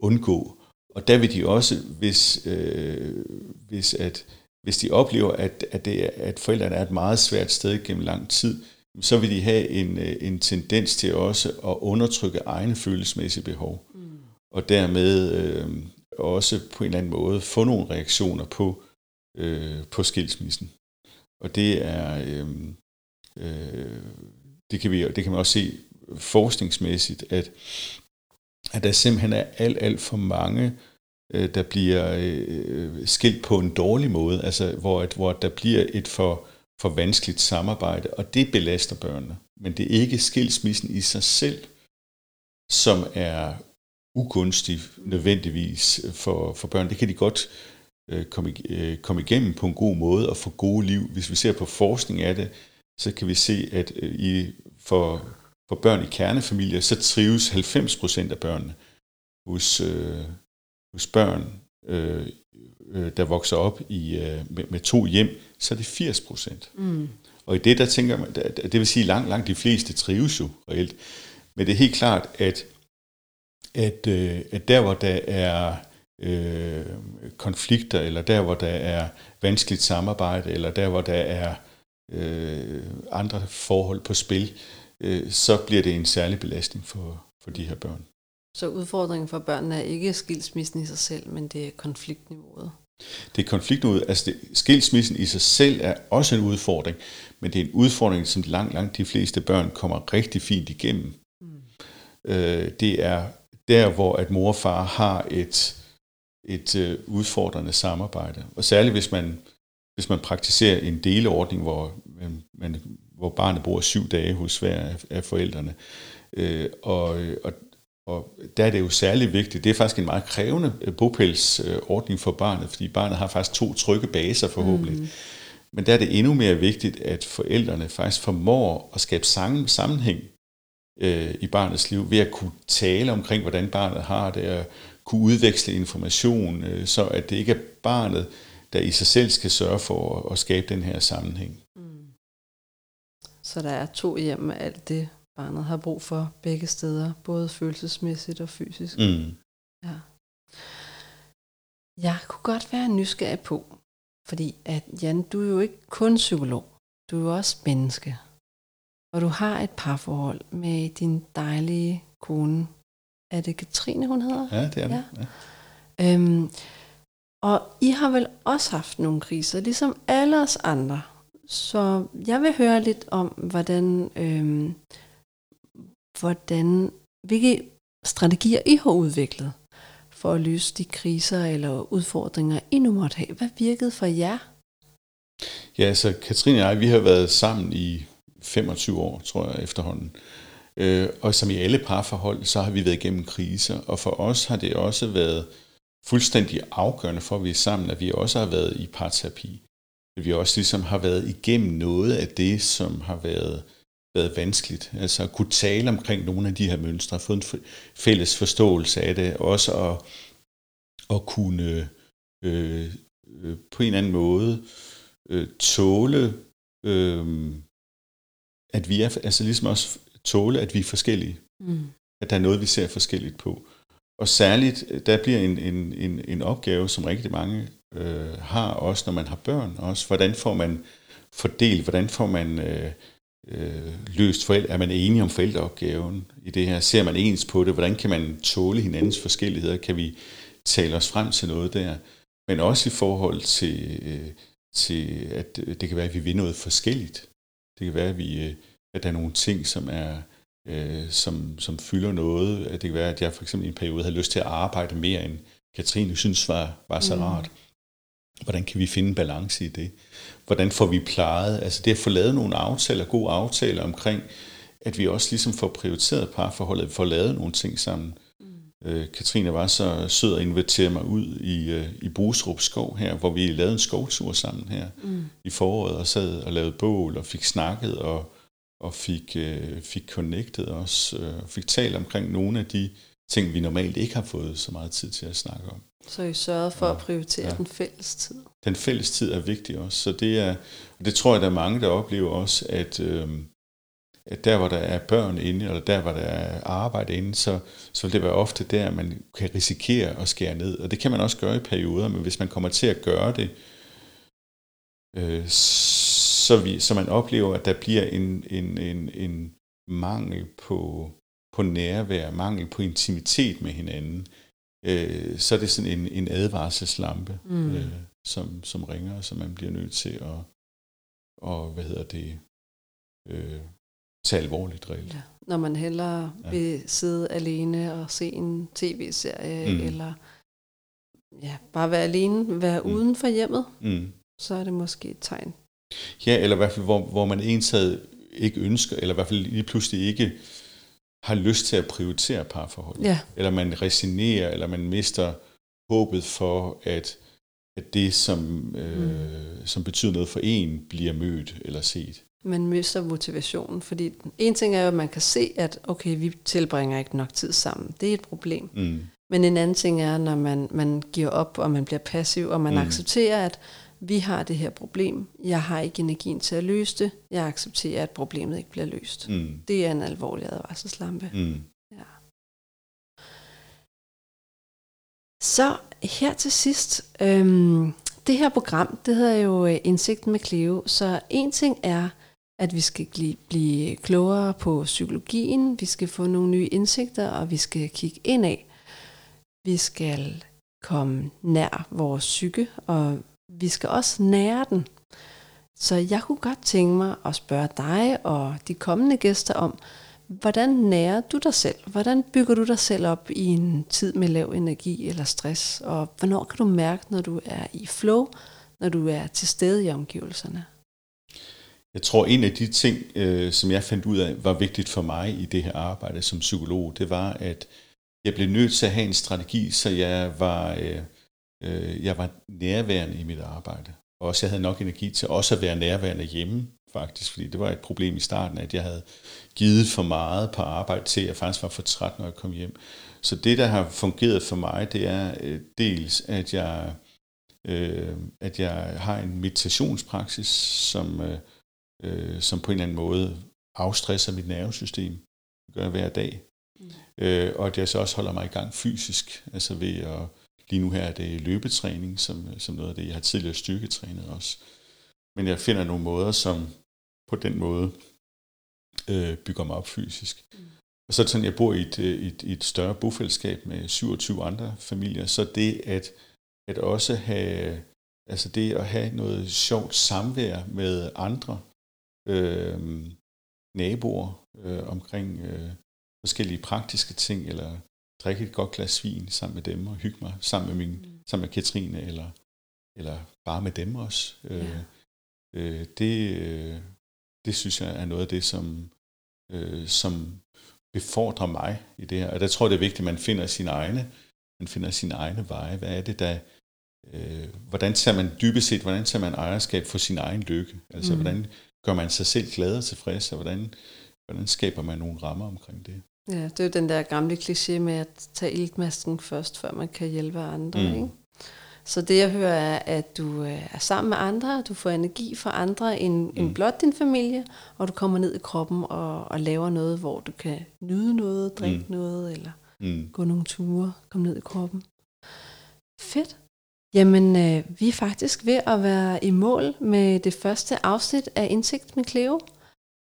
undgå. Og der vil de også, hvis, øh, hvis, at, hvis de oplever, at, at, det, at forældrene er et meget svært sted gennem lang tid, så vil de have en, øh, en tendens til også at undertrykke egne følelsesmæssige behov. Mm. Og dermed øh, også på en eller anden måde få nogle reaktioner på, øh, på skilsmissen. Og det er øh, øh, det kan vi det kan man også se forskningsmæssigt, at, at der simpelthen er alt, alt for mange, øh, der bliver øh, skilt på en dårlig måde, altså hvor, at, hvor der bliver et for, for vanskeligt samarbejde, og det belaster børnene. Men det er ikke skilsmissen i sig selv, som er ugunstig nødvendigvis for, for børn. Det kan de godt øh, komme, øh, komme igennem på en god måde og få gode liv. Hvis vi ser på forskning af det, så kan vi se, at øh, i, for, for børn i kernefamilier, så trives 90% af børnene. Hos, øh, hos børn, øh, øh, der vokser op i, øh, med, med to hjem, så er det 80%. Mm. Og i det, der tænker man, det vil sige, langt, langt de fleste trives jo reelt. Men det er helt klart, at, at, øh, at der, hvor der er øh, konflikter, eller der, hvor der er vanskeligt samarbejde, eller der, hvor der er øh, andre forhold på spil, øh, så bliver det en særlig belastning for, for de her børn. Så udfordringen for børnene er ikke skilsmissen i sig selv, men det er konfliktniveauet? Det er konfliktnået. Altså det, skilsmissen i sig selv er også en udfordring, men det er en udfordring, som langt, langt de fleste børn kommer rigtig fint igennem. Mm. Øh, det er der, hvor at mor og far har et, et øh, udfordrende samarbejde. Og særligt hvis man, hvis man praktiserer en deleordning, hvor, man, hvor barnet bor syv dage hos hver af, af forældrene. Øh, og, og, og der er det jo særlig vigtigt. Det er faktisk en meget krævende øh, bopælsordning for barnet, fordi barnet har faktisk to trygge baser forhåbentlig. Mm. Men der er det endnu mere vigtigt, at forældrene faktisk formår at skabe sammenhæng øh, i barnets liv ved at kunne tale omkring, hvordan barnet har det, og kunne udveksle information, øh, så at det ikke er barnet, der i sig selv skal sørge for at, at skabe den her sammenhæng. Mm. Så der er to hjem med alt det, barnet har brug for begge steder, både følelsesmæssigt og fysisk. Mm. Ja. Jeg kunne godt være nysgerrig på, fordi at Jan, du er jo ikke kun psykolog, du er jo også menneske. Og du har et parforhold med din dejlige kone. Er det Katrine, hun hedder? Ja, det er det. Ja. Ja. Øhm, og I har vel også haft nogle kriser, ligesom alle os andre. Så jeg vil høre lidt om, hvordan, øhm, hvordan, hvilke strategier I har udviklet for at løse de kriser eller udfordringer, I nu måtte have. Hvad virkede for jer? Ja, altså Katrine og jeg, vi har været sammen i 25 år, tror jeg efterhånden. Øh, og som i alle parforhold, så har vi været igennem kriser, og for os har det også været fuldstændig afgørende for, at vi er sammen, at vi også har været i parterapi. At vi også ligesom har været igennem noget af det, som har været, været vanskeligt. Altså at kunne tale omkring nogle af de her mønstre, få en fælles forståelse af det, også at, at kunne øh, øh, på en eller anden måde øh, tåle, øh, at vi er, altså ligesom også tåle, at vi er forskellige. Mm. At der er noget, vi ser forskelligt på. Og særligt, der bliver en, en, en, en opgave, som rigtig mange øh, har, også når man har børn. Også hvordan får man fordelt, hvordan får man øh, øh, løst forældre, er man enige om forældreopgaven i det her? Ser man ens på det? Hvordan kan man tåle hinandens forskelligheder? Kan vi tale os frem til noget der? Men også i forhold til, øh, til at det kan være, at vi vil noget forskelligt. Det kan være, at, vi, øh, at der er nogle ting, som er øh, som, som fylder noget. Det kan være, at jeg for eksempel i en periode havde lyst til at arbejde mere, end Katrine synes var, var så mm. rart. Hvordan kan vi finde balance i det? Hvordan får vi plejet? Altså det at få lavet nogle aftaler, gode aftaler omkring, at vi også ligesom får prioriteret parforholdet, får lavet nogle ting sammen. Mm. Øh, Katrine var så sød at invitere mig ud i, øh, i Brusrup skov her, hvor vi lavede en skovtur sammen her mm. i foråret, og sad og lavede bål, og fik snakket, og og fik, øh, fik connected os, øh, fik talt omkring nogle af de ting, vi normalt ikke har fået så meget tid til at snakke om. Så I sørgede for ja, at prioritere ja. den fælles tid? Den fælles tid er vigtig også, så det er, og det tror jeg, der er mange, der oplever også, at, øh, at der, hvor der er børn inde, eller der, hvor der er arbejde inde, så, så vil det være ofte der, man kan risikere at skære ned. Og det kan man også gøre i perioder, men hvis man kommer til at gøre det, øh, så, vi, så man oplever, at der bliver en, en, en, en mangel på, på nærvær, mangel på intimitet med hinanden, øh, så er det sådan en, en advarselslampe, mm. øh, som, som ringer, så man bliver nødt til at, og, hvad hedder det, øh, tage alvorligt reelt. Ja. Når man hellere ja. vil sidde alene og se en tv-serie, mm. eller ja, bare være alene, være mm. uden for hjemmet, mm. så er det måske et tegn Ja, eller i hvert fald, hvor, hvor man ensad ikke ønsker, eller i hvert fald lige pludselig ikke har lyst til at prioritere parforhold. Ja. Eller man resignerer, eller man mister håbet for, at, at det, som, øh, mm. som betyder noget for en, bliver mødt eller set. Man mister motivationen, fordi en ting er jo, at man kan se, at okay, vi tilbringer ikke nok tid sammen. Det er et problem. Mm. Men en anden ting er, når man, man giver op, og man bliver passiv, og man mm. accepterer, at vi har det her problem, jeg har ikke energien til at løse det, jeg accepterer, at problemet ikke bliver løst. Mm. Det er en alvorlig advarselslampe. Mm. Ja. Så her til sidst, øhm, det her program, det hedder jo øh, Indsigt med Cleo, så en ting er, at vi skal blive klogere på psykologien, vi skal få nogle nye indsigter, og vi skal kigge ind af. Vi skal komme nær vores psyke, og vi skal også nære den. Så jeg kunne godt tænke mig at spørge dig og de kommende gæster om, hvordan nærer du dig selv? Hvordan bygger du dig selv op i en tid med lav energi eller stress? Og hvornår kan du mærke, når du er i flow, når du er til stede i omgivelserne? Jeg tror, en af de ting, øh, som jeg fandt ud af, var vigtigt for mig i det her arbejde som psykolog, det var, at jeg blev nødt til at have en strategi, så jeg var, øh, øh, jeg var nærværende i mit arbejde. Og også jeg havde nok energi til også at være nærværende hjemme, faktisk, fordi det var et problem i starten, at jeg havde givet for meget på arbejde til, at jeg faktisk var for træt, når jeg kom hjem. Så det, der har fungeret for mig, det er øh, dels, at jeg, øh, at jeg har en meditationspraksis, som, øh, øh, som på en eller anden måde afstresser mit nervesystem. Det gør jeg hver dag. Mm. Øh, og at jeg så også holder mig i gang fysisk, altså ved at, lige nu her er det løbetræning, som, øh, som noget af det, jeg har tidligere styrketrænet også. Men jeg finder nogle måder, som på den måde øh, bygger mig op fysisk. Mm. Og så sådan, jeg bor i et, øh, et, et større bofællesskab med 27 andre familier, så det at, at også have, altså det at have noget sjovt samvær med andre øh, naboer øh, omkring øh, forskellige praktiske ting, eller drikke et godt glas vin sammen med dem og hygge mig sammen med, min, mm. sammen med Katrine, eller, eller bare med dem også. Øh, ja. øh, det, øh, det synes jeg er noget af det, som, øh, som befordrer mig i det her. Og der tror jeg, det er vigtigt, at man finder sine egne, man finder sine egne veje. Hvad er det, der... Øh, hvordan tager man dybest set, hvordan tager man ejerskab for sin egen lykke? Altså, mm. hvordan gør man sig selv glad og tilfreds, og hvordan, hvordan skaber man nogle rammer omkring det? Ja, det er jo den der gamle kliché med at tage iltmasken først, før man kan hjælpe andre. Mm. Ikke? Så det jeg hører er, at du øh, er sammen med andre, du får energi fra andre end, mm. end blot din familie, og du kommer ned i kroppen og, og laver noget, hvor du kan nyde noget, drikke mm. noget, eller mm. gå nogle ture, komme ned i kroppen. Fedt. Jamen, øh, vi er faktisk ved at være i mål med det første afsnit af Indsigt med Cleo.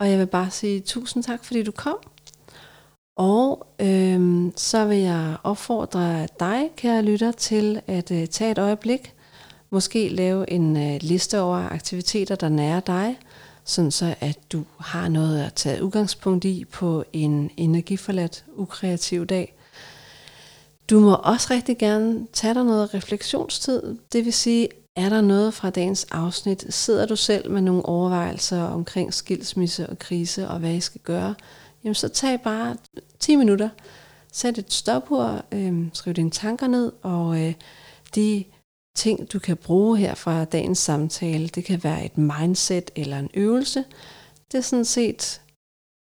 Og jeg vil bare sige tusind tak, fordi du kom. Og øhm, så vil jeg opfordre dig, kære lytter, til at øh, tage et øjeblik, måske lave en øh, liste over aktiviteter, der nærer dig, sådan så at du har noget at tage udgangspunkt i på en energiforladt, ukreativ dag. Du må også rigtig gerne tage dig noget refleksionstid, det vil sige, er der noget fra dagens afsnit? Sidder du selv med nogle overvejelser omkring skilsmisse og krise og hvad I skal gøre? Jamen så tag bare 10 minutter, sæt et stopord, øh, skriv dine tanker ned, og øh, de ting, du kan bruge her fra dagens samtale, det kan være et mindset eller en øvelse. Det er sådan set,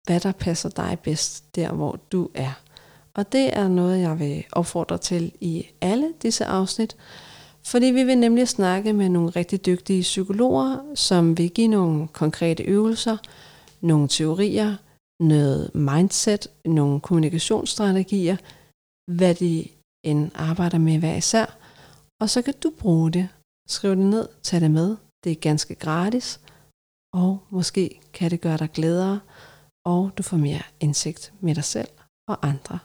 hvad der passer dig bedst, der hvor du er. Og det er noget, jeg vil opfordre til i alle disse afsnit, fordi vi vil nemlig snakke med nogle rigtig dygtige psykologer, som vil give nogle konkrete øvelser, nogle teorier, noget mindset, nogle kommunikationsstrategier, hvad de end arbejder med hver især. Og så kan du bruge det. Skriv det ned, tag det med. Det er ganske gratis. Og måske kan det gøre dig gladere, og du får mere indsigt med dig selv og andre.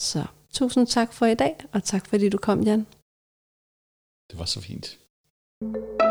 Så tusind tak for i dag, og tak fordi du kom, Jan. Det var så fint. thank you